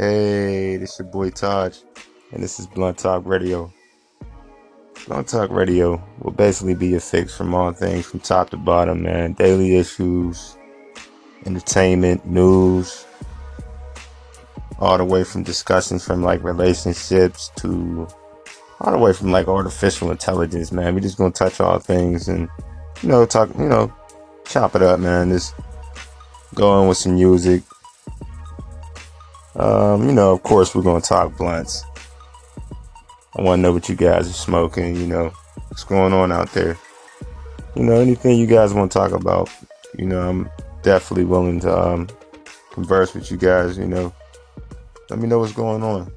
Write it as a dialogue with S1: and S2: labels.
S1: Hey, this your boy Taj, and this is Blunt Talk Radio. Blunt Talk Radio will basically be a fix from all things from top to bottom, man. Daily issues, entertainment, news, all the way from discussions from like relationships to all the way from like artificial intelligence, man. We just gonna touch all things and you know talk, you know, chop it up, man. Just go on with some music. Um, you know, of course, we're gonna talk blunts. I want to know what you guys are smoking. You know, what's going on out there. You know, anything you guys want to talk about. You know, I'm definitely willing to um, converse with you guys. You know, let me know what's going on.